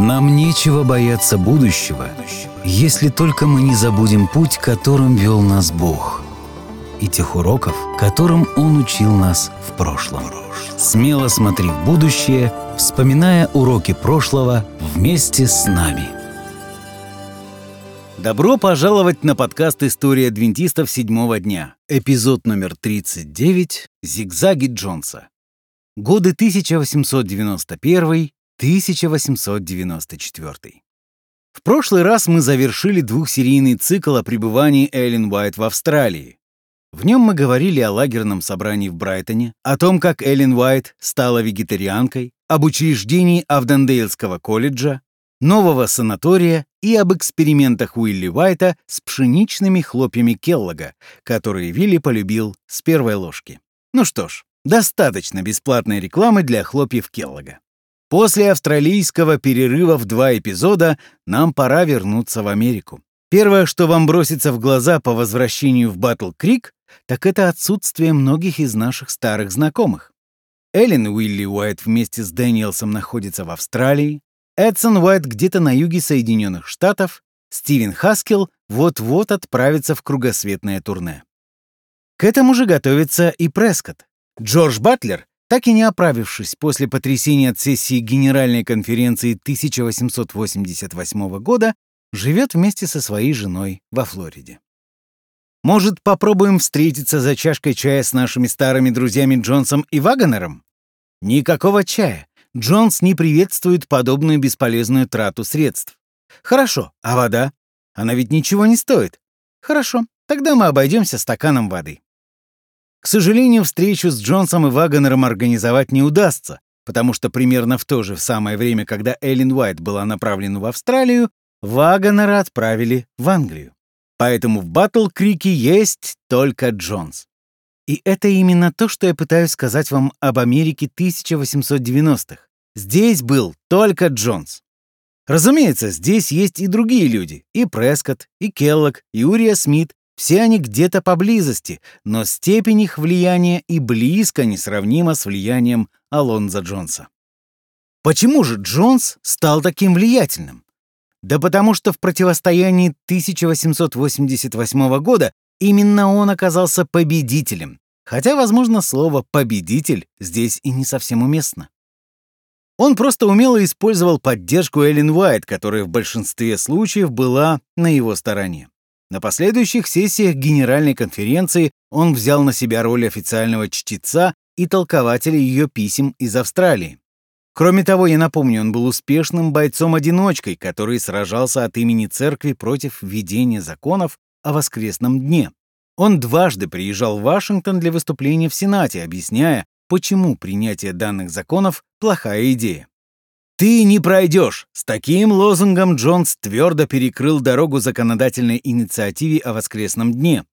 Нам нечего бояться будущего, если только мы не забудем путь, которым вел нас Бог, и тех уроков, которым Он учил нас в прошлом. Смело смотри в будущее, вспоминая уроки прошлого вместе с нами. Добро пожаловать на подкаст «История адвентистов седьмого дня», эпизод номер 39 «Зигзаги Джонса». Годы 1891 1894. В прошлый раз мы завершили двухсерийный цикл о пребывании Эллен Уайт в Австралии. В нем мы говорили о лагерном собрании в Брайтоне, о том, как Эллен Уайт стала вегетарианкой, об учреждении Авдендейлского колледжа, нового санатория и об экспериментах Уилли Уайта с пшеничными хлопьями Келлога, которые Вилли полюбил с первой ложки. Ну что ж, достаточно бесплатной рекламы для хлопьев Келлога. После австралийского перерыва в два эпизода нам пора вернуться в Америку. Первое, что вам бросится в глаза по возвращению в Батл Крик, так это отсутствие многих из наших старых знакомых. Эллен Уилли Уайт вместе с Дэниелсом находится в Австралии, Эдсон Уайт где-то на юге Соединенных Штатов, Стивен Хаскел вот-вот отправится в кругосветное турне. К этому же готовится и Прескотт. Джордж Батлер так и не оправившись после потрясения от сессии Генеральной конференции 1888 года, живет вместе со своей женой во Флориде. Может, попробуем встретиться за чашкой чая с нашими старыми друзьями Джонсом и Вагонером? Никакого чая. Джонс не приветствует подобную бесполезную трату средств. Хорошо, а вода? Она ведь ничего не стоит. Хорошо, тогда мы обойдемся стаканом воды. К сожалению, встречу с Джонсом и Вагонером организовать не удастся, потому что примерно в то же самое время, когда Эллен Уайт была направлена в Австралию, Вагонера отправили в Англию. Поэтому в Батл-Крике есть только Джонс. И это именно то, что я пытаюсь сказать вам об Америке 1890-х. Здесь был только Джонс. Разумеется, здесь есть и другие люди, и Прескотт, и Келлог, и Урия Смит, все они где-то поблизости, но степень их влияния и близко несравнима с влиянием Алонза Джонса. Почему же Джонс стал таким влиятельным? Да потому что в противостоянии 1888 года именно он оказался победителем, хотя, возможно, слово «победитель» здесь и не совсем уместно. Он просто умело использовал поддержку Эллен Уайт, которая в большинстве случаев была на его стороне. На последующих сессиях Генеральной конференции он взял на себя роль официального чтеца и толкователя ее писем из Австралии. Кроме того, я напомню, он был успешным бойцом-одиночкой, который сражался от имени церкви против введения законов о воскресном дне. Он дважды приезжал в Вашингтон для выступления в Сенате, объясняя, почему принятие данных законов – плохая идея. «Ты не пройдешь!» С таким лозунгом Джонс твердо перекрыл дорогу законодательной инициативе о воскресном дне.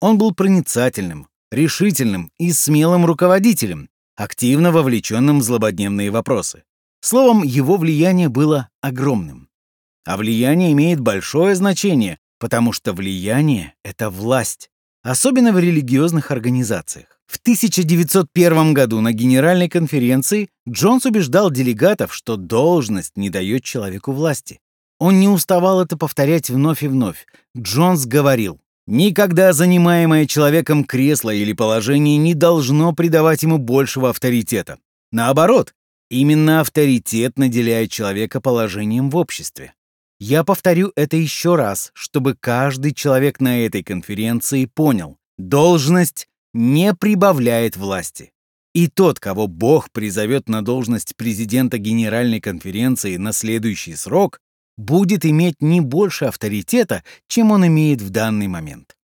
Он был проницательным, решительным и смелым руководителем, активно вовлеченным в злободневные вопросы. Словом, его влияние было огромным. А влияние имеет большое значение, потому что влияние — это власть, особенно в религиозных организациях. В 1901 году на Генеральной конференции Джонс убеждал делегатов, что должность не дает человеку власти. Он не уставал это повторять вновь и вновь. Джонс говорил, «Никогда занимаемое человеком кресло или положение не должно придавать ему большего авторитета. Наоборот, именно авторитет наделяет человека положением в обществе. Я повторю это еще раз, чтобы каждый человек на этой конференции понял. Должность не прибавляет власти. И тот, кого Бог призовет на должность президента Генеральной конференции на следующий срок, будет иметь не больше авторитета, чем он имеет в данный момент.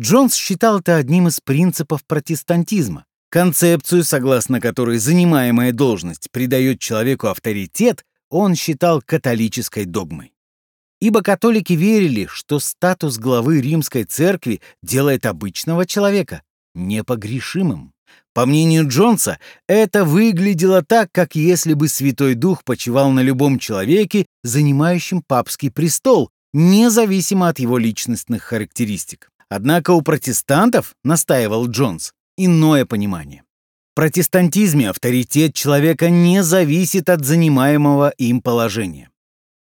Джонс считал это одним из принципов протестантизма. Концепцию, согласно которой занимаемая должность придает человеку авторитет, он считал католической догмой ибо католики верили, что статус главы римской церкви делает обычного человека непогрешимым. По мнению Джонса, это выглядело так, как если бы Святой Дух почивал на любом человеке, занимающем папский престол, независимо от его личностных характеристик. Однако у протестантов, настаивал Джонс, иное понимание. Протестантизме авторитет человека не зависит от занимаемого им положения.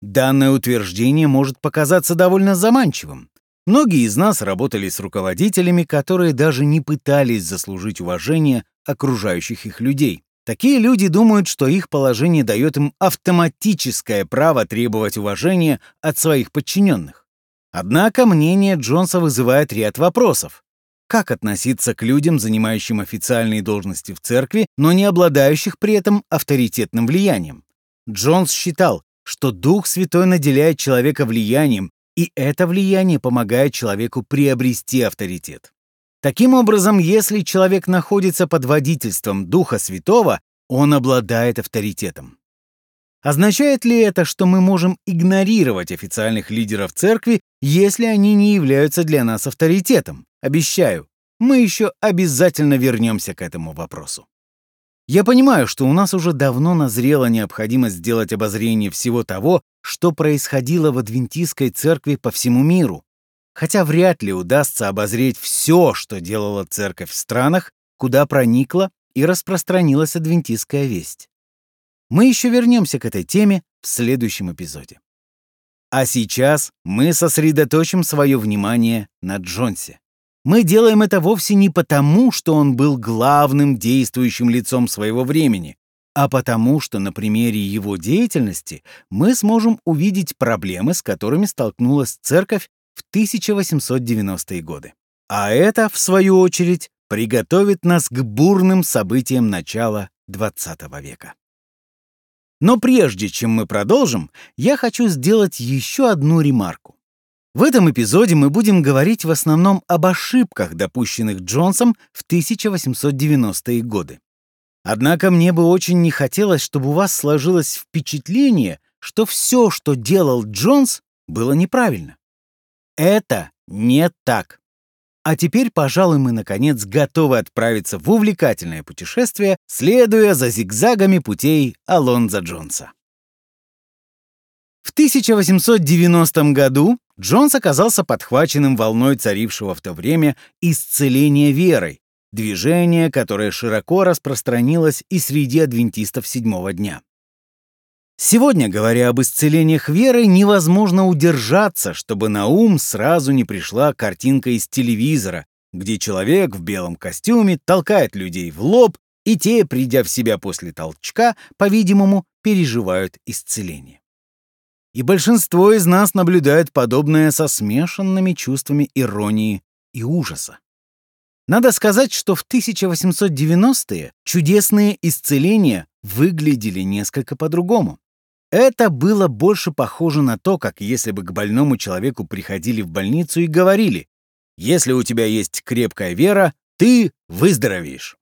Данное утверждение может показаться довольно заманчивым. Многие из нас работали с руководителями, которые даже не пытались заслужить уважение окружающих их людей. Такие люди думают, что их положение дает им автоматическое право требовать уважения от своих подчиненных. Однако мнение Джонса вызывает ряд вопросов как относиться к людям, занимающим официальные должности в церкви, но не обладающих при этом авторитетным влиянием. Джонс считал, что Дух Святой наделяет человека влиянием, и это влияние помогает человеку приобрести авторитет. Таким образом, если человек находится под водительством Духа Святого, он обладает авторитетом. Означает ли это, что мы можем игнорировать официальных лидеров церкви, если они не являются для нас авторитетом? Обещаю, мы еще обязательно вернемся к этому вопросу. Я понимаю, что у нас уже давно назрела необходимость сделать обозрение всего того, что происходило в адвентистской церкви по всему миру. Хотя вряд ли удастся обозреть все, что делала церковь в странах, куда проникла и распространилась адвентистская весть. Мы еще вернемся к этой теме в следующем эпизоде. А сейчас мы сосредоточим свое внимание на Джонсе. Мы делаем это вовсе не потому, что он был главным действующим лицом своего времени, а потому, что на примере его деятельности мы сможем увидеть проблемы, с которыми столкнулась церковь в 1890-е годы. А это, в свою очередь, приготовит нас к бурным событиям начала XX века. Но прежде чем мы продолжим, я хочу сделать еще одну ремарку. В этом эпизоде мы будем говорить в основном об ошибках, допущенных Джонсом в 1890-е годы. Однако мне бы очень не хотелось, чтобы у вас сложилось впечатление, что все, что делал Джонс, было неправильно. Это не так. А теперь, пожалуй, мы, наконец, готовы отправиться в увлекательное путешествие, следуя за зигзагами путей Алонза Джонса. В 1890 году Джонс оказался подхваченным волной царившего в то время исцеления верой, движение, которое широко распространилось и среди адвентистов седьмого дня. Сегодня, говоря об исцелениях веры, невозможно удержаться, чтобы на ум сразу не пришла картинка из телевизора, где человек в белом костюме толкает людей в лоб, и те, придя в себя после толчка, по-видимому, переживают исцеление и большинство из нас наблюдает подобное со смешанными чувствами иронии и ужаса. Надо сказать, что в 1890-е чудесные исцеления выглядели несколько по-другому. Это было больше похоже на то, как если бы к больному человеку приходили в больницу и говорили, «Если у тебя есть крепкая вера, ты выздоровеешь».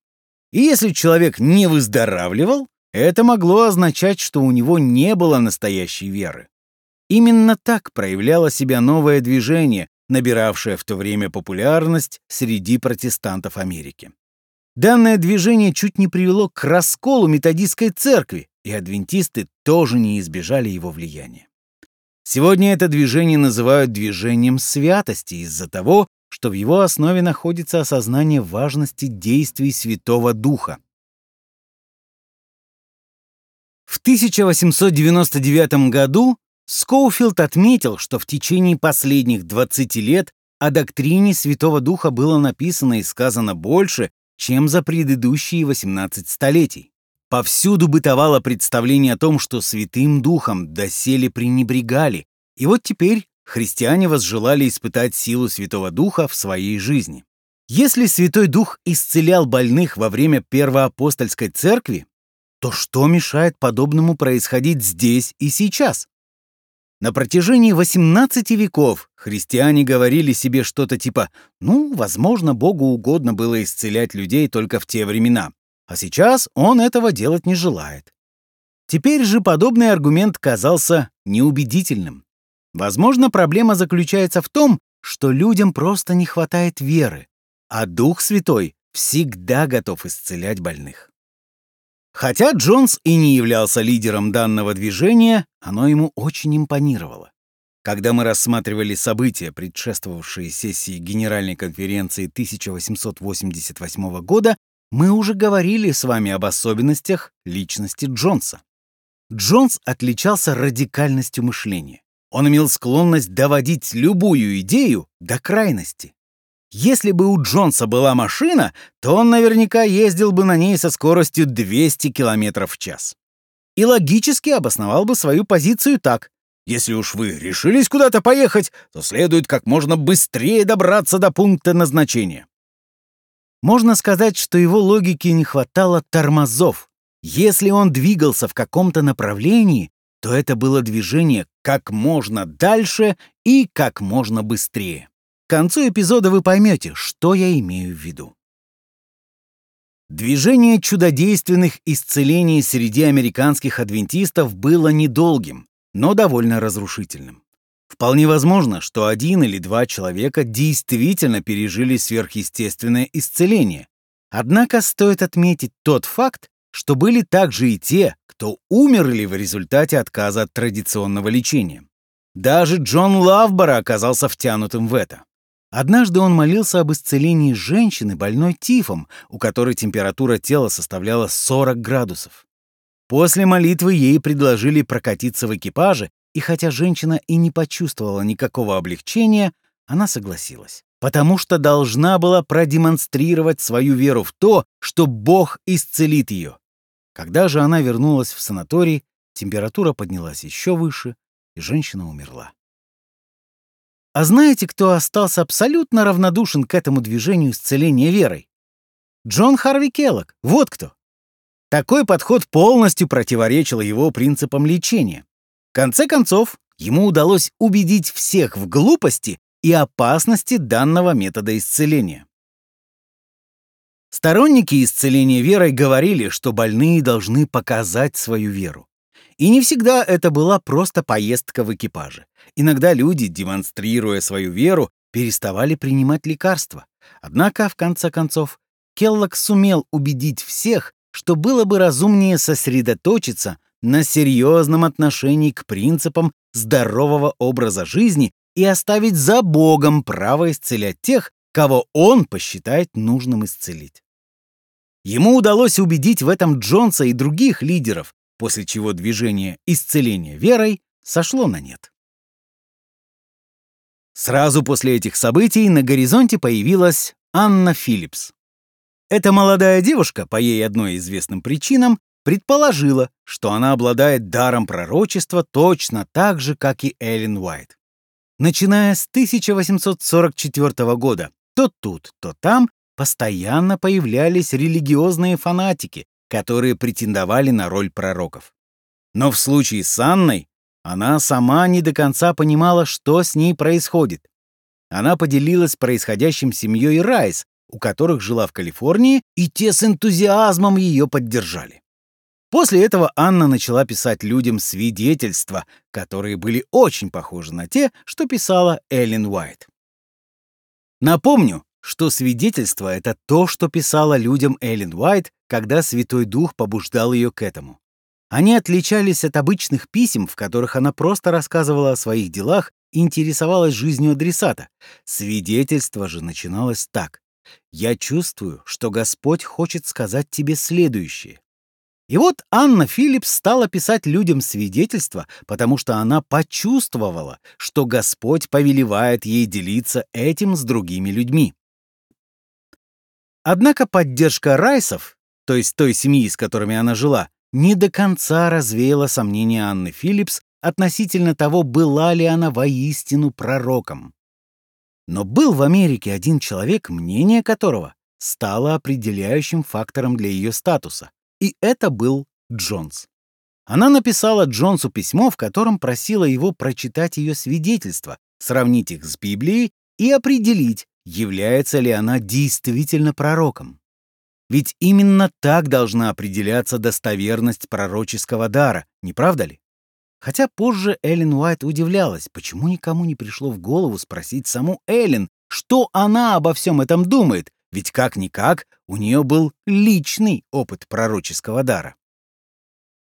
И если человек не выздоравливал, это могло означать, что у него не было настоящей веры. Именно так проявляло себя новое движение, набиравшее в то время популярность среди протестантов Америки. Данное движение чуть не привело к расколу методистской церкви, и адвентисты тоже не избежали его влияния. Сегодня это движение называют движением святости из-за того, что в его основе находится осознание важности действий Святого Духа. В 1899 году Скоуфилд отметил, что в течение последних 20 лет о доктрине Святого Духа было написано и сказано больше, чем за предыдущие 18 столетий. Повсюду бытовало представление о том, что Святым Духом доселе пренебрегали, и вот теперь христиане возжелали испытать силу Святого Духа в своей жизни. Если Святой Дух исцелял больных во время Первоапостольской церкви, то что мешает подобному происходить здесь и сейчас? На протяжении 18 веков христиане говорили себе что-то типа «ну, возможно, Богу угодно было исцелять людей только в те времена, а сейчас Он этого делать не желает». Теперь же подобный аргумент казался неубедительным. Возможно, проблема заключается в том, что людям просто не хватает веры, а Дух Святой всегда готов исцелять больных. Хотя Джонс и не являлся лидером данного движения, оно ему очень импонировало. Когда мы рассматривали события, предшествовавшие сессии Генеральной конференции 1888 года, Мы уже говорили с вами об особенностях личности Джонса. Джонс отличался радикальностью мышления. Он имел склонность доводить любую идею до крайности. Если бы у Джонса была машина, то он наверняка ездил бы на ней со скоростью 200 км в час. И логически обосновал бы свою позицию так. Если уж вы решились куда-то поехать, то следует как можно быстрее добраться до пункта назначения. Можно сказать, что его логике не хватало тормозов. Если он двигался в каком-то направлении, то это было движение как можно дальше и как можно быстрее. К концу эпизода вы поймете, что я имею в виду. Движение чудодейственных исцелений среди американских адвентистов было недолгим, но довольно разрушительным. Вполне возможно, что один или два человека действительно пережили сверхъестественное исцеление. Однако стоит отметить тот факт, что были также и те, кто умерли в результате отказа от традиционного лечения. Даже Джон Лавбора оказался втянутым в это. Однажды он молился об исцелении женщины, больной тифом, у которой температура тела составляла 40 градусов. После молитвы ей предложили прокатиться в экипаже, и хотя женщина и не почувствовала никакого облегчения, она согласилась, потому что должна была продемонстрировать свою веру в то, что Бог исцелит ее. Когда же она вернулась в санаторий, температура поднялась еще выше, и женщина умерла. А знаете, кто остался абсолютно равнодушен к этому движению исцеления верой? Джон Харви Келлог. Вот кто. Такой подход полностью противоречил его принципам лечения. Конце концов, ему удалось убедить всех в глупости и опасности данного метода исцеления. Сторонники исцеления верой говорили, что больные должны показать свою веру. И не всегда это была просто поездка в экипаже. Иногда люди, демонстрируя свою веру, переставали принимать лекарства. Однако, в конце концов, Келлок сумел убедить всех, что было бы разумнее сосредоточиться на серьезном отношении к принципам здорового образа жизни и оставить за Богом право исцелять тех, кого он посчитает нужным исцелить. Ему удалось убедить в этом Джонса и других лидеров, после чего движение исцеления верой сошло на нет. Сразу после этих событий на горизонте появилась Анна Филлипс. Эта молодая девушка, по ей одной известным причинам, предположила, что она обладает даром пророчества точно так же, как и Эллен Уайт. Начиная с 1844 года, то тут, то там постоянно появлялись религиозные фанатики, которые претендовали на роль пророков. Но в случае с Анной она сама не до конца понимала, что с ней происходит. Она поделилась происходящим семьей Райс, у которых жила в Калифорнии, и те с энтузиазмом ее поддержали. После этого Анна начала писать людям свидетельства, которые были очень похожи на те, что писала Эллен Уайт. Напомню, что свидетельство — это то, что писала людям Эллен Уайт, когда Святой Дух побуждал ее к этому. Они отличались от обычных писем, в которых она просто рассказывала о своих делах и интересовалась жизнью адресата. Свидетельство же начиналось так. «Я чувствую, что Господь хочет сказать тебе следующее. И вот Анна Филлипс стала писать людям свидетельства, потому что она почувствовала, что Господь повелевает ей делиться этим с другими людьми. Однако поддержка Райсов, то есть той семьи, с которыми она жила, не до конца развеяла сомнения Анны Филлипс относительно того, была ли она воистину пророком. Но был в Америке один человек, мнение которого стало определяющим фактором для ее статуса, и это был Джонс. Она написала Джонсу письмо, в котором просила его прочитать ее свидетельства, сравнить их с Библией и определить, является ли она действительно пророком. Ведь именно так должна определяться достоверность пророческого дара, не правда ли? Хотя позже Эллен Уайт удивлялась, почему никому не пришло в голову спросить саму Эллен, что она обо всем этом думает, ведь как-никак у нее был личный опыт пророческого дара.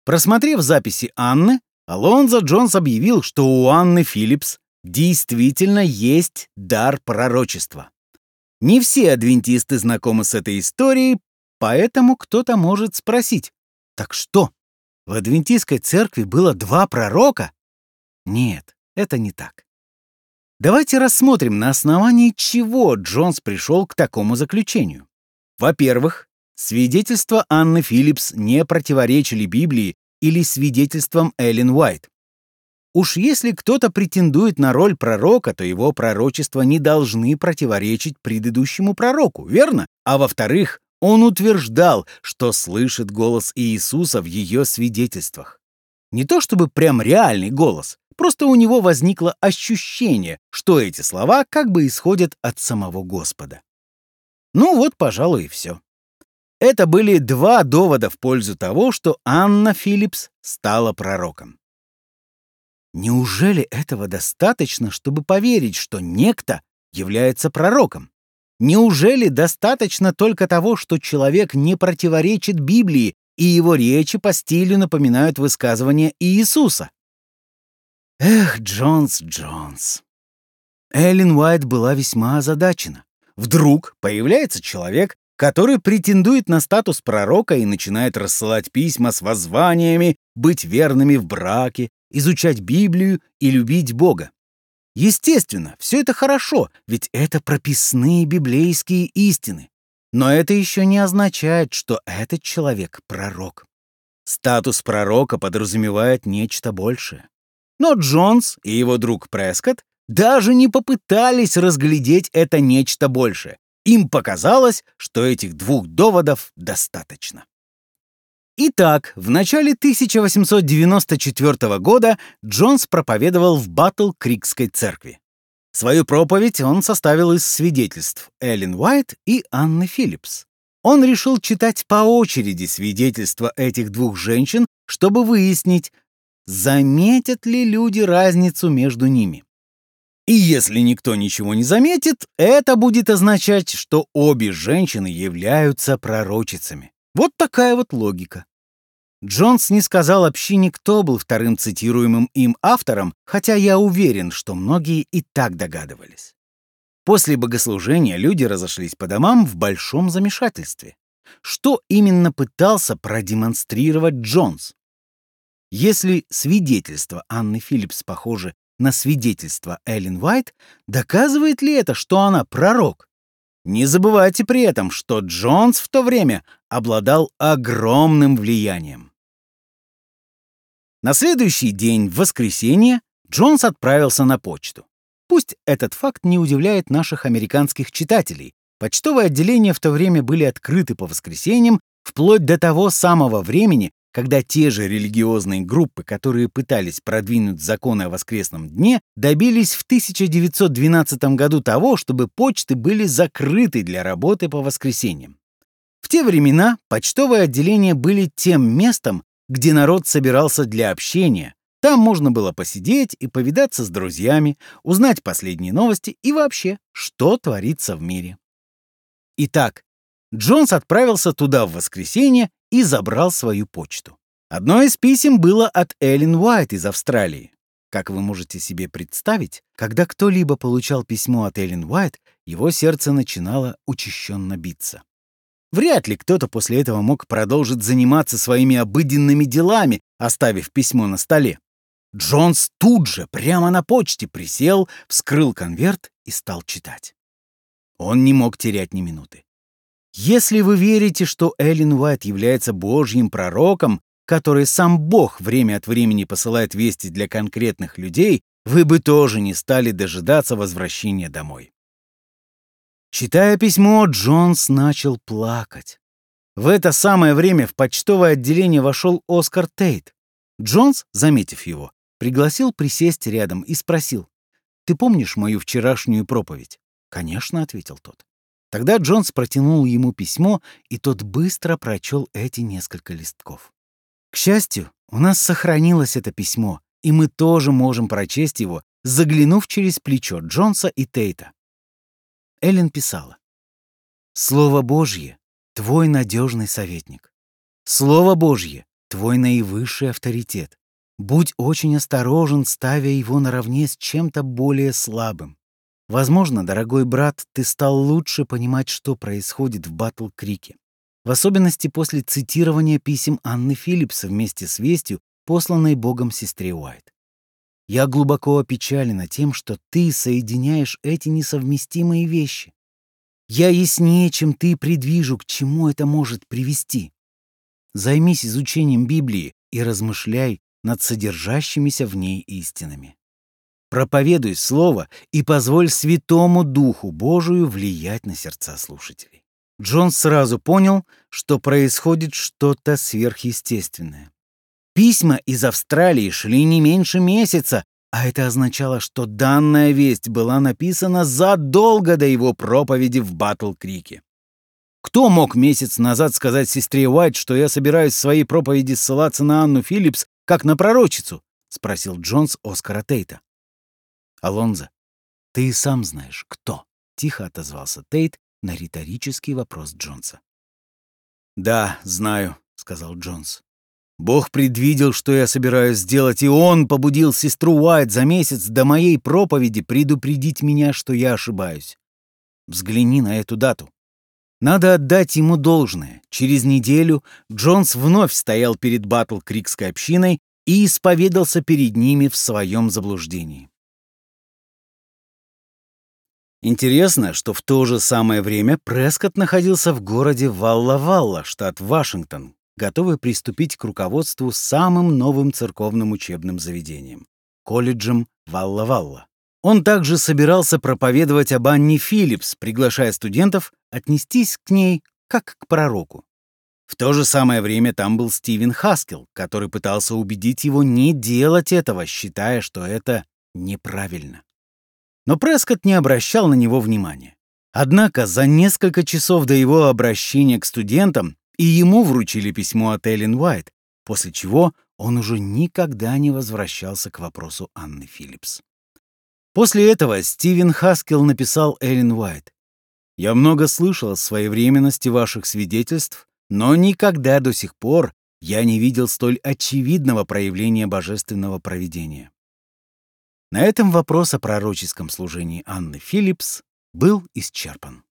Просмотрев записи Анны, Алонзо Джонс объявил, что у Анны Филлипс действительно есть дар пророчества. Не все адвентисты знакомы с этой историей, Поэтому кто-то может спросить, так что, в адвентистской церкви было два пророка? Нет, это не так. Давайте рассмотрим, на основании чего Джонс пришел к такому заключению. Во-первых, свидетельства Анны Филлипс не противоречили Библии или свидетельствам Эллен Уайт. Уж если кто-то претендует на роль пророка, то его пророчества не должны противоречить предыдущему пророку, верно? А во-вторых, он утверждал, что слышит голос Иисуса в ее свидетельствах. Не то чтобы прям реальный голос, просто у него возникло ощущение, что эти слова как бы исходят от самого Господа. Ну вот, пожалуй, и все. Это были два довода в пользу того, что Анна Филлипс стала пророком. Неужели этого достаточно, чтобы поверить, что некто является пророком? Неужели достаточно только того, что человек не противоречит Библии, и его речи по стилю напоминают высказывания Иисуса? Эх, Джонс, Джонс. Эллен Уайт была весьма озадачена. Вдруг появляется человек, который претендует на статус пророка и начинает рассылать письма с воззваниями быть верными в браке, изучать Библию и любить Бога. Естественно, все это хорошо, ведь это прописные библейские истины. Но это еще не означает, что этот человек — пророк. Статус пророка подразумевает нечто большее. Но Джонс и его друг Прескотт даже не попытались разглядеть это нечто большее. Им показалось, что этих двух доводов достаточно. Итак, в начале 1894 года Джонс проповедовал в Батл-Крикской церкви. Свою проповедь он составил из свидетельств Эллен Уайт и Анны Филлипс. Он решил читать по очереди свидетельства этих двух женщин, чтобы выяснить, заметят ли люди разницу между ними. И если никто ничего не заметит, это будет означать, что обе женщины являются пророчицами. Вот такая вот логика. Джонс не сказал общине, кто был вторым цитируемым им автором, хотя я уверен, что многие и так догадывались. После богослужения люди разошлись по домам в большом замешательстве. Что именно пытался продемонстрировать Джонс? Если свидетельство Анны Филлипс похоже на свидетельство Эллен Уайт, доказывает ли это, что она пророк? Не забывайте при этом, что Джонс в то время обладал огромным влиянием. На следующий день, в воскресенье, Джонс отправился на почту. Пусть этот факт не удивляет наших американских читателей. Почтовые отделения в то время были открыты по воскресеньям вплоть до того самого времени, когда те же религиозные группы, которые пытались продвинуть законы о воскресном дне, добились в 1912 году того, чтобы почты были закрыты для работы по воскресеньям. В те времена почтовые отделения были тем местом, где народ собирался для общения. Там можно было посидеть и повидаться с друзьями, узнать последние новости и вообще, что творится в мире. Итак, Джонс отправился туда в воскресенье и забрал свою почту. Одно из писем было от Эллен Уайт из Австралии. Как вы можете себе представить, когда кто-либо получал письмо от Эллен Уайт, его сердце начинало учащенно биться. Вряд ли кто-то после этого мог продолжить заниматься своими обыденными делами, оставив письмо на столе. Джонс тут же, прямо на почте, присел, вскрыл конверт и стал читать. Он не мог терять ни минуты. Если вы верите, что Эллен Уайт является божьим пророком, который сам Бог время от времени посылает вести для конкретных людей, вы бы тоже не стали дожидаться возвращения домой. Читая письмо, Джонс начал плакать. В это самое время в почтовое отделение вошел Оскар Тейт. Джонс, заметив его, пригласил присесть рядом и спросил, «Ты помнишь мою вчерашнюю проповедь?» «Конечно», — ответил тот. Тогда Джонс протянул ему письмо, и тот быстро прочел эти несколько листков. К счастью, у нас сохранилось это письмо, и мы тоже можем прочесть его, заглянув через плечо Джонса и Тейта. Эллен писала. «Слово Божье — твой надежный советник. Слово Божье — твой наивысший авторитет. Будь очень осторожен, ставя его наравне с чем-то более слабым. Возможно, дорогой брат, ты стал лучше понимать, что происходит в Батл-Крике. в особенности после цитирования писем Анны Филлипса вместе с вестью, посланной Богом сестре Уайт. Я глубоко опечалена тем, что ты соединяешь эти несовместимые вещи. Я яснее, чем ты, предвижу, к чему это может привести. Займись изучением Библии и размышляй над содержащимися в ней истинами. Проповедуй Слово и позволь Святому Духу Божию влиять на сердца слушателей. Джон сразу понял, что происходит что-то сверхъестественное. Письма из Австралии шли не меньше месяца, а это означало, что данная весть была написана задолго до его проповеди в Батл-Крике. Кто мог месяц назад сказать сестре Уайт, что я собираюсь в своей проповеди ссылаться на Анну Филлипс, как на пророчицу? — спросил Джонс Оскара Тейта. «Алонзо, ты и сам знаешь, кто?» — тихо отозвался Тейт на риторический вопрос Джонса. «Да, знаю», — сказал Джонс. Бог предвидел, что я собираюсь сделать, и Он побудил сестру Уайт за месяц до моей проповеди предупредить меня, что я ошибаюсь. Взгляни на эту дату. Надо отдать ему должное. Через неделю Джонс вновь стоял перед Батл-Крикской общиной и исповедался перед ними в своем заблуждении. Интересно, что в то же самое время Прескотт находился в городе Валла-Валла, штат Вашингтон, готовы приступить к руководству самым новым церковным учебным заведением — колледжем Валла-Валла. Он также собирался проповедовать об Анне Филлипс, приглашая студентов отнестись к ней как к пророку. В то же самое время там был Стивен Хаскел, который пытался убедить его не делать этого, считая, что это неправильно. Но Прескотт не обращал на него внимания. Однако за несколько часов до его обращения к студентам и ему вручили письмо от Эллен Уайт, после чего он уже никогда не возвращался к вопросу Анны Филлипс. После этого Стивен Хаскел написал Эллен Уайт. «Я много слышал о своевременности ваших свидетельств, но никогда до сих пор я не видел столь очевидного проявления божественного провидения». На этом вопрос о пророческом служении Анны Филлипс был исчерпан.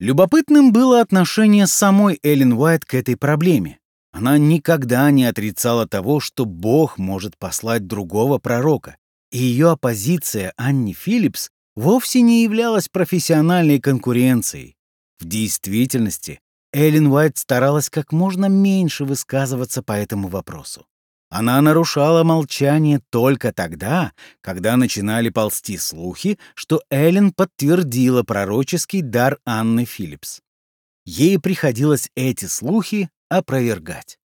Любопытным было отношение самой Эллен Уайт к этой проблеме. Она никогда не отрицала того, что Бог может послать другого пророка, и ее оппозиция Анни Филлипс вовсе не являлась профессиональной конкуренцией. В действительности Эллен Уайт старалась как можно меньше высказываться по этому вопросу. Она нарушала молчание только тогда, когда начинали ползти слухи, что Эллен подтвердила пророческий дар Анны Филлипс. Ей приходилось эти слухи опровергать.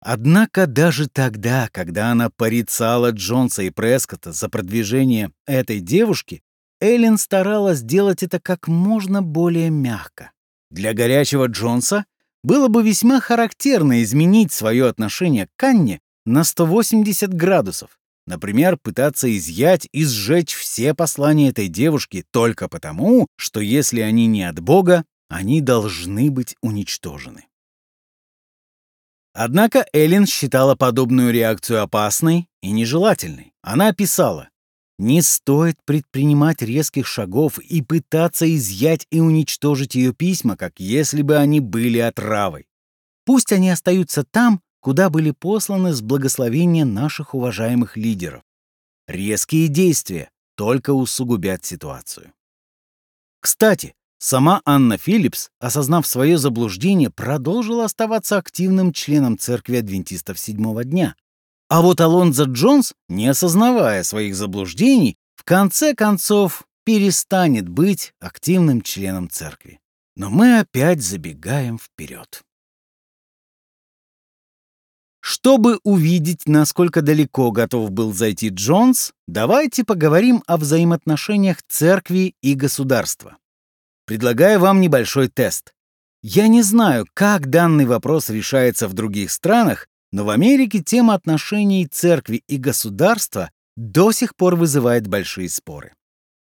Однако даже тогда, когда она порицала Джонса и Прескотта за продвижение этой девушки, Эллен старалась делать это как можно более мягко. Для горячего Джонса было бы весьма характерно изменить свое отношение к Анне на 180 градусов. Например, пытаться изъять и сжечь все послания этой девушки только потому, что если они не от Бога, они должны быть уничтожены. Однако Эллен считала подобную реакцию опасной и нежелательной. Она писала, «Не стоит предпринимать резких шагов и пытаться изъять и уничтожить ее письма, как если бы они были отравой. Пусть они остаются там, куда были посланы с благословения наших уважаемых лидеров. Резкие действия только усугубят ситуацию. Кстати, сама Анна Филлипс, осознав свое заблуждение, продолжила оставаться активным членом церкви адвентистов седьмого дня. А вот Алонзо Джонс, не осознавая своих заблуждений, в конце концов перестанет быть активным членом церкви. Но мы опять забегаем вперед. Чтобы увидеть, насколько далеко готов был зайти Джонс, давайте поговорим о взаимоотношениях церкви и государства. Предлагаю вам небольшой тест. Я не знаю, как данный вопрос решается в других странах, но в Америке тема отношений церкви и государства до сих пор вызывает большие споры.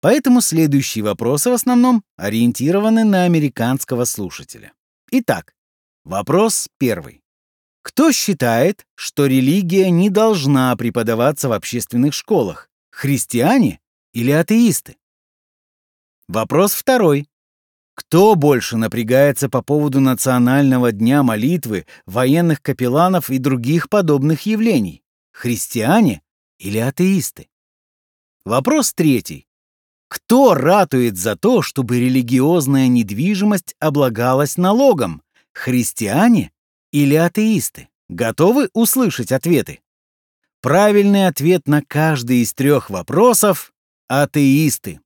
Поэтому следующие вопросы в основном ориентированы на американского слушателя. Итак, вопрос первый. Кто считает, что религия не должна преподаваться в общественных школах? Христиане или атеисты? Вопрос второй. Кто больше напрягается по поводу национального дня молитвы, военных капелланов и других подобных явлений? Христиане или атеисты? Вопрос третий. Кто ратует за то, чтобы религиозная недвижимость облагалась налогом? Христиане или атеисты? Готовы услышать ответы? Правильный ответ на каждый из трех вопросов — атеисты.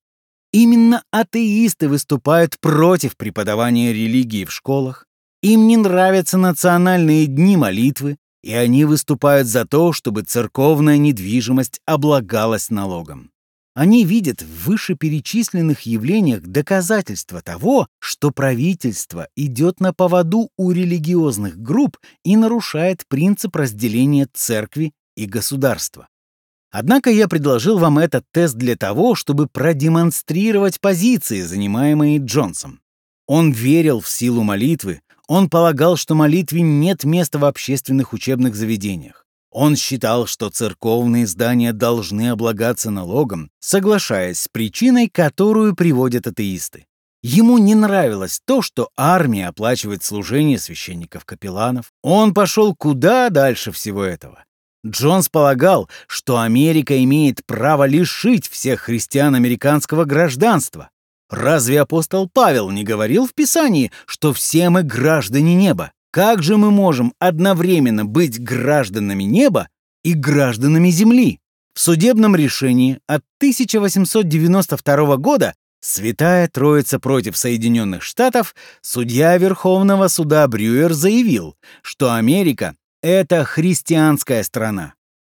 Именно атеисты выступают против преподавания религии в школах. Им не нравятся национальные дни молитвы, и они выступают за то, чтобы церковная недвижимость облагалась налогом. Они видят в вышеперечисленных явлениях доказательства того, что правительство идет на поводу у религиозных групп и нарушает принцип разделения церкви и государства. Однако я предложил вам этот тест для того, чтобы продемонстрировать позиции, занимаемые Джонсом. Он верил в силу молитвы, он полагал, что молитве нет места в общественных учебных заведениях. Он считал, что церковные здания должны облагаться налогом, соглашаясь с причиной, которую приводят атеисты. Ему не нравилось то, что армия оплачивает служение священников-капелланов. Он пошел куда дальше всего этого. Джонс полагал, что Америка имеет право лишить всех христиан американского гражданства. Разве апостол Павел не говорил в Писании, что все мы граждане неба? Как же мы можем одновременно быть гражданами неба и гражданами земли? В судебном решении от 1892 года Святая Троица против Соединенных Штатов судья Верховного суда Брюер заявил, что Америка это христианская страна.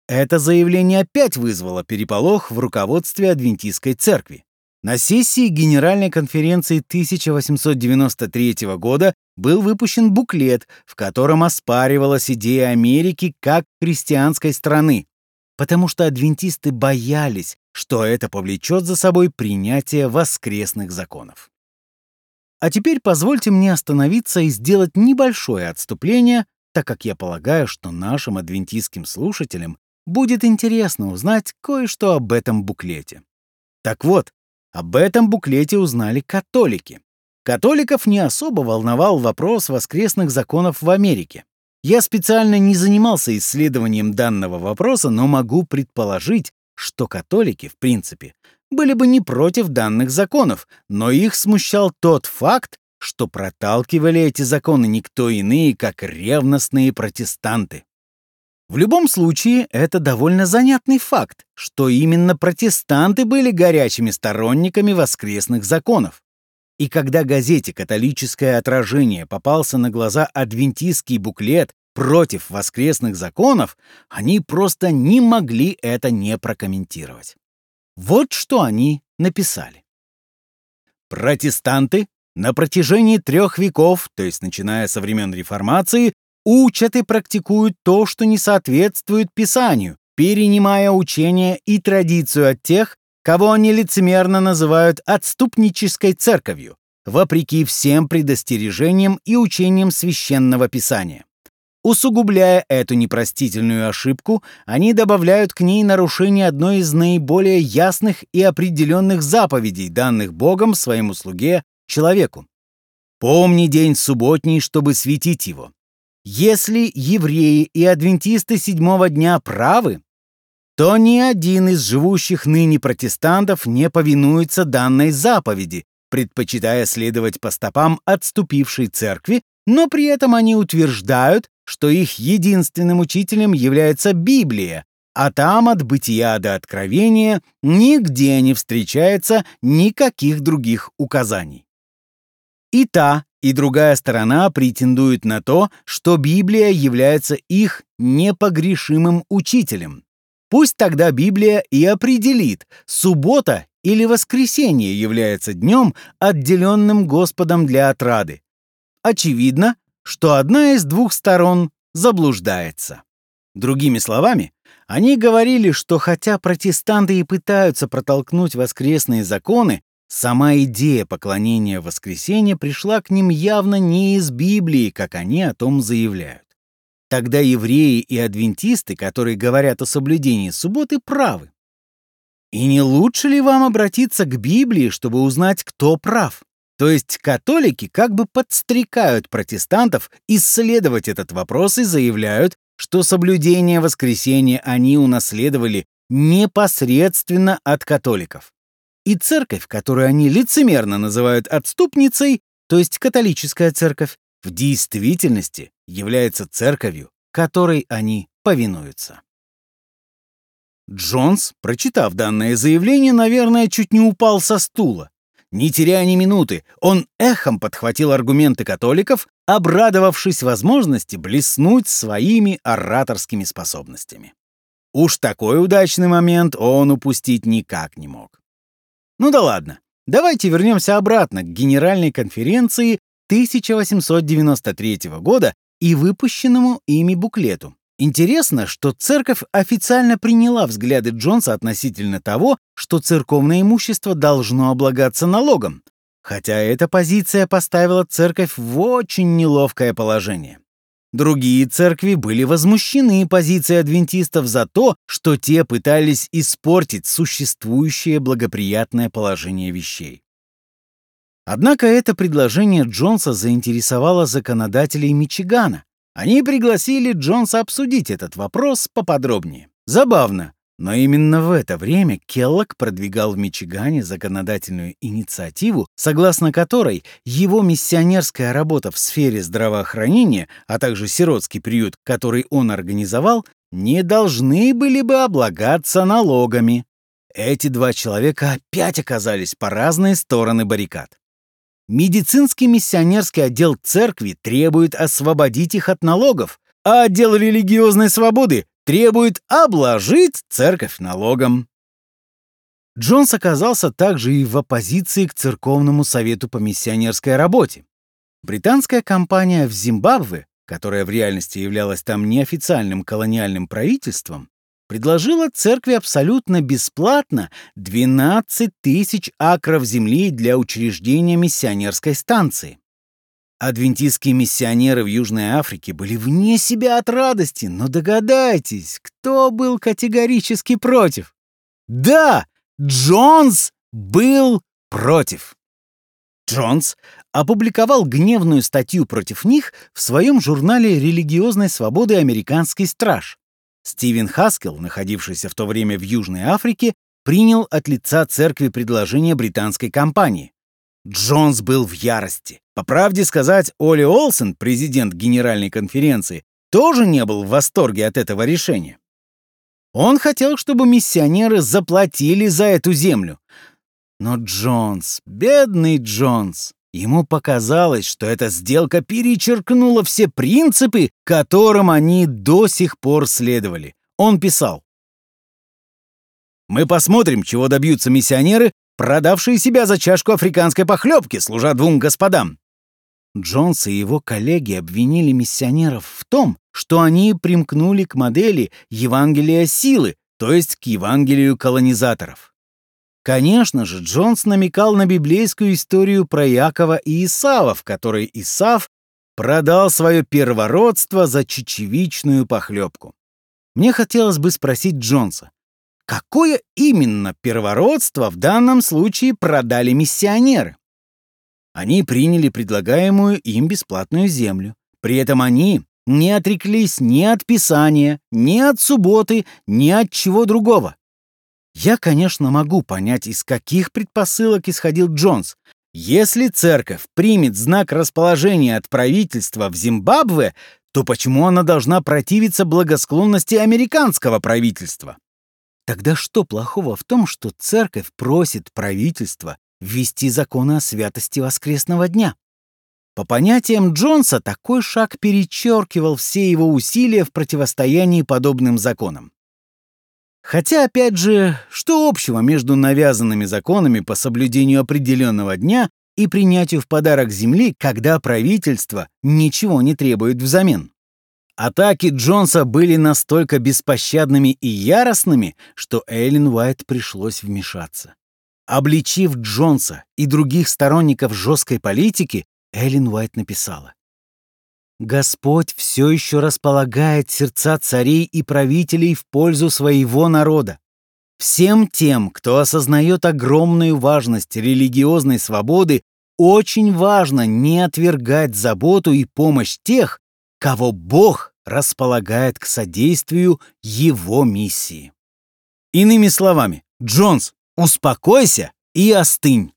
Это заявление опять вызвало переполох в руководстве Адвентистской церкви. На сессии Генеральной конференции 1893 года был выпущен буклет, в котором оспаривалась идея Америки как христианской страны, потому что адвентисты боялись, что это повлечет за собой принятие воскресных законов. А теперь позвольте мне остановиться и сделать небольшое отступление так как я полагаю, что нашим адвентистским слушателям будет интересно узнать кое-что об этом буклете. Так вот, об этом буклете узнали католики. Католиков не особо волновал вопрос воскресных законов в Америке. Я специально не занимался исследованием данного вопроса, но могу предположить, что католики, в принципе, были бы не против данных законов, но их смущал тот факт, что проталкивали эти законы никто иные, как ревностные протестанты. В любом случае, это довольно занятный факт, что именно протестанты были горячими сторонниками воскресных законов. И когда газете «Католическое отражение» попался на глаза адвентистский буклет против воскресных законов, они просто не могли это не прокомментировать. Вот что они написали. Протестанты на протяжении трех веков, то есть начиная со времен Реформации, учат и практикуют то, что не соответствует Писанию, перенимая учение и традицию от тех, кого они лицемерно называют отступнической церковью, вопреки всем предостережениям и учениям священного писания. Усугубляя эту непростительную ошибку, они добавляют к ней нарушение одной из наиболее ясных и определенных заповедей, данных Богом своему слуге человеку. Помни день субботний, чтобы светить его. Если евреи и адвентисты седьмого дня правы, то ни один из живущих ныне протестантов не повинуется данной заповеди, предпочитая следовать по стопам отступившей церкви, но при этом они утверждают, что их единственным учителем является Библия, а там от бытия до откровения нигде не встречается никаких других указаний. И та, и другая сторона претендуют на то, что Библия является их непогрешимым учителем. Пусть тогда Библия и определит, суббота или воскресенье является днем, отделенным Господом для отрады. Очевидно, что одна из двух сторон заблуждается. Другими словами, они говорили, что хотя протестанты и пытаются протолкнуть воскресные законы, Сама идея поклонения воскресенья пришла к ним явно не из Библии, как они о том заявляют. Тогда евреи и адвентисты, которые говорят о соблюдении субботы, правы. И не лучше ли вам обратиться к Библии, чтобы узнать, кто прав? То есть католики как бы подстрекают протестантов исследовать этот вопрос и заявляют, что соблюдение воскресения они унаследовали непосредственно от католиков. И церковь, которую они лицемерно называют отступницей, то есть католическая церковь, в действительности является церковью, которой они повинуются. Джонс, прочитав данное заявление, наверное, чуть не упал со стула. Не теряя ни минуты, он эхом подхватил аргументы католиков, обрадовавшись возможности блеснуть своими ораторскими способностями. Уж такой удачный момент он упустить никак не мог. Ну да ладно, давайте вернемся обратно к Генеральной конференции 1893 года и выпущенному ими буклету. Интересно, что церковь официально приняла взгляды Джонса относительно того, что церковное имущество должно облагаться налогом, хотя эта позиция поставила церковь в очень неловкое положение. Другие церкви были возмущены позицией адвентистов за то, что те пытались испортить существующее благоприятное положение вещей. Однако это предложение Джонса заинтересовало законодателей Мичигана, они пригласили Джонса обсудить этот вопрос поподробнее. Забавно, но именно в это время Келлог продвигал в Мичигане законодательную инициативу, согласно которой его миссионерская работа в сфере здравоохранения, а также сиротский приют, который он организовал, не должны были бы облагаться налогами. Эти два человека опять оказались по разные стороны баррикад. Медицинский миссионерский отдел церкви требует освободить их от налогов, а отдел религиозной свободы требует обложить церковь налогом. Джонс оказался также и в оппозиции к Церковному совету по миссионерской работе. Британская компания в Зимбабве, которая в реальности являлась там неофициальным колониальным правительством, предложила церкви абсолютно бесплатно 12 тысяч акров земли для учреждения миссионерской станции. Адвентистские миссионеры в Южной Африке были вне себя от радости, но догадайтесь, кто был категорически против? Да, Джонс был против. Джонс опубликовал гневную статью против них в своем журнале религиозной свободы «Американский страж». Стивен Хаскел, находившийся в то время в Южной Африке, принял от лица церкви предложение британской компании. Джонс был в ярости. По правде сказать, Оли Олсен, президент Генеральной конференции, тоже не был в восторге от этого решения. Он хотел, чтобы миссионеры заплатили за эту землю. Но Джонс, бедный Джонс, Ему показалось, что эта сделка перечеркнула все принципы, которым они до сих пор следовали. Он писал. «Мы посмотрим, чего добьются миссионеры, продавшие себя за чашку африканской похлебки, служа двум господам». Джонс и его коллеги обвинили миссионеров в том, что они примкнули к модели Евангелия силы, то есть к Евангелию колонизаторов. Конечно же, Джонс намекал на библейскую историю про Якова и Исава, в которой Исав продал свое первородство за чечевичную похлебку. Мне хотелось бы спросить Джонса, какое именно первородство в данном случае продали миссионеры? Они приняли предлагаемую им бесплатную землю. При этом они не отреклись ни от Писания, ни от субботы, ни от чего другого. Я, конечно, могу понять, из каких предпосылок исходил Джонс. Если церковь примет знак расположения от правительства в Зимбабве, то почему она должна противиться благосклонности американского правительства? Тогда что плохого в том, что церковь просит правительство ввести законы о святости воскресного дня? По понятиям Джонса, такой шаг перечеркивал все его усилия в противостоянии подобным законам. Хотя, опять же, что общего между навязанными законами по соблюдению определенного дня и принятию в подарок земли, когда правительство ничего не требует взамен? Атаки Джонса были настолько беспощадными и яростными, что Эллен Уайт пришлось вмешаться. Обличив Джонса и других сторонников жесткой политики, Эллен Уайт написала. Господь все еще располагает сердца царей и правителей в пользу своего народа. Всем тем, кто осознает огромную важность религиозной свободы, очень важно не отвергать заботу и помощь тех, кого Бог располагает к содействию его миссии. Иными словами, Джонс, успокойся и остынь.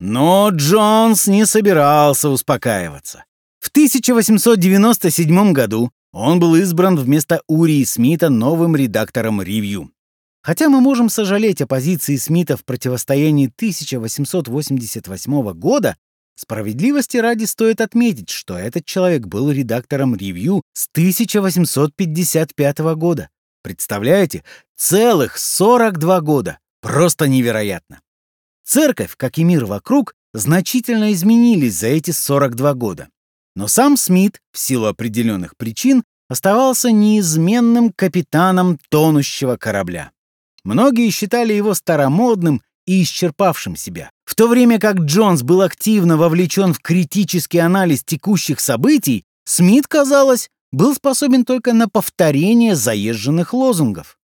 Но Джонс не собирался успокаиваться. В 1897 году он был избран вместо Урии Смита новым редактором «Ревью». Хотя мы можем сожалеть о позиции Смита в противостоянии 1888 года, справедливости ради стоит отметить, что этот человек был редактором «Ревью» с 1855 года. Представляете? Целых 42 года. Просто невероятно. Церковь, как и мир вокруг, значительно изменились за эти 42 года. Но сам Смит, в силу определенных причин, оставался неизменным капитаном тонущего корабля. Многие считали его старомодным и исчерпавшим себя. В то время как Джонс был активно вовлечен в критический анализ текущих событий, Смит, казалось, был способен только на повторение заезженных лозунгов.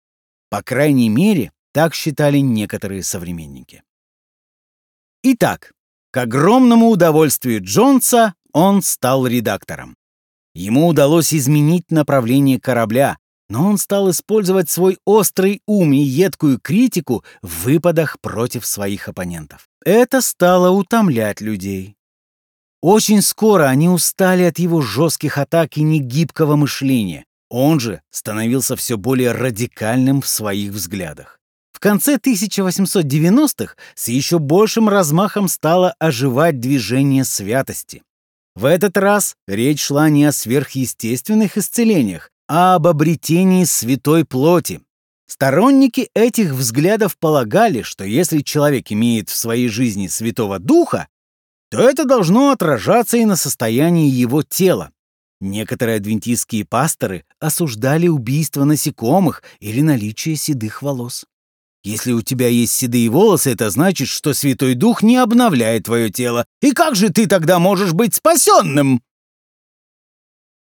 По крайней мере, так считали некоторые современники. Итак, к огромному удовольствию Джонса он стал редактором. Ему удалось изменить направление корабля, но он стал использовать свой острый ум и едкую критику в выпадах против своих оппонентов. Это стало утомлять людей. Очень скоро они устали от его жестких атак и негибкого мышления. Он же становился все более радикальным в своих взглядах. В конце 1890-х с еще большим размахом стало оживать движение святости. В этот раз речь шла не о сверхъестественных исцелениях, а об обретении святой плоти. Сторонники этих взглядов полагали, что если человек имеет в своей жизни Святого Духа, то это должно отражаться и на состоянии его тела. Некоторые адвентистские пасторы осуждали убийство насекомых или наличие седых волос. Если у тебя есть седые волосы, это значит, что Святой Дух не обновляет твое тело. И как же ты тогда можешь быть спасенным?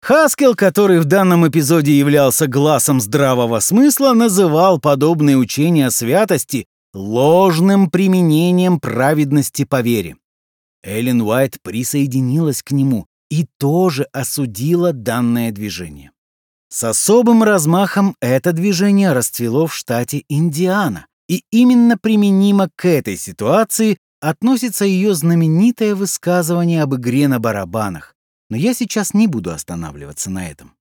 Хаскел, который в данном эпизоде являлся глазом здравого смысла, называл подобные учения о святости ложным применением праведности по вере. Эллен Уайт присоединилась к нему и тоже осудила данное движение. С особым размахом это движение расцвело в штате Индиана, и именно применимо к этой ситуации относится ее знаменитое высказывание об игре на барабанах, но я сейчас не буду останавливаться на этом.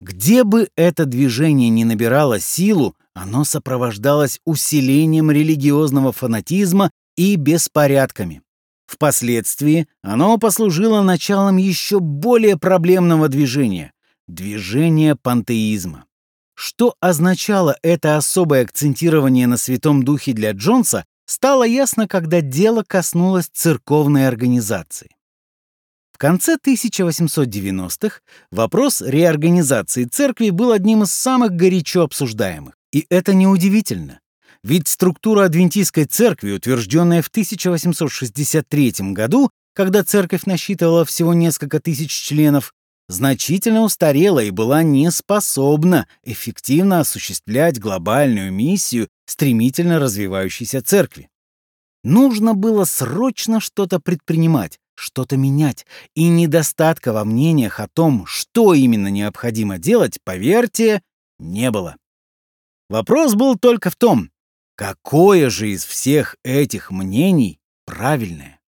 Где бы это движение ни набирало силу, оно сопровождалось усилением религиозного фанатизма и беспорядками. Впоследствии оно послужило началом еще более проблемного движения движение пантеизма. Что означало это особое акцентирование на Святом Духе для Джонса, стало ясно, когда дело коснулось церковной организации. Конце 1890-х вопрос реорганизации церкви был одним из самых горячо обсуждаемых. И это неудивительно. Ведь структура адвентистской церкви, утвержденная в 1863 году, когда церковь насчитывала всего несколько тысяч членов, значительно устарела и была не способна эффективно осуществлять глобальную миссию стремительно развивающейся церкви. Нужно было срочно что-то предпринимать, что-то менять, и недостатка во мнениях о том, что именно необходимо делать, поверьте, не было. Вопрос был только в том, какое же из всех этих мнений правильное.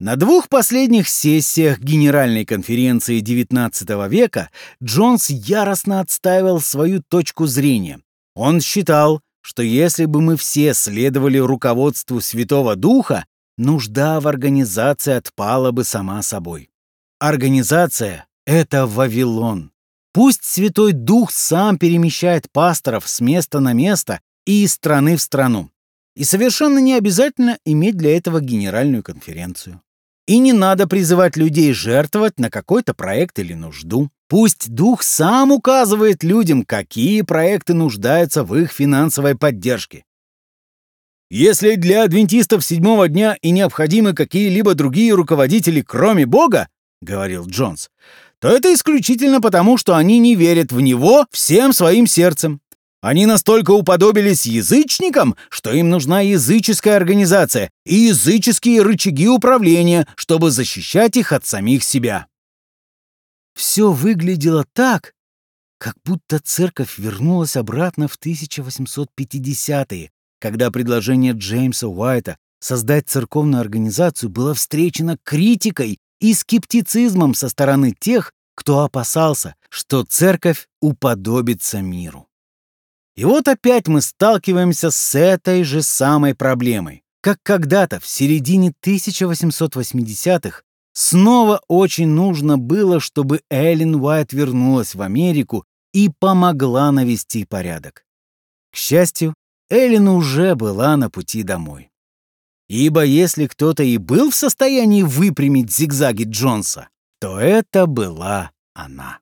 На двух последних сессиях Генеральной конференции XIX века Джонс яростно отстаивал свою точку зрения. Он считал, что если бы мы все следовали руководству Святого Духа, нужда в организации отпала бы сама собой. Организация — это Вавилон. Пусть Святой Дух сам перемещает пасторов с места на место и из страны в страну. И совершенно не обязательно иметь для этого генеральную конференцию. И не надо призывать людей жертвовать на какой-то проект или нужду. Пусть дух сам указывает людям, какие проекты нуждаются в их финансовой поддержке. Если для адвентистов седьмого дня и необходимы какие-либо другие руководители, кроме Бога, — говорил Джонс, — то это исключительно потому, что они не верят в Него всем своим сердцем. Они настолько уподобились язычникам, что им нужна языческая организация и языческие рычаги управления, чтобы защищать их от самих себя. Все выглядело так, как будто церковь вернулась обратно в 1850-е, когда предложение Джеймса Уайта создать церковную организацию было встречено критикой и скептицизмом со стороны тех, кто опасался, что церковь уподобится миру. И вот опять мы сталкиваемся с этой же самой проблемой. Как когда-то в середине 1880-х снова очень нужно было, чтобы Эллен Уайт вернулась в Америку и помогла навести порядок. К счастью, Эллен уже была на пути домой. Ибо если кто-то и был в состоянии выпрямить зигзаги Джонса, то это была она.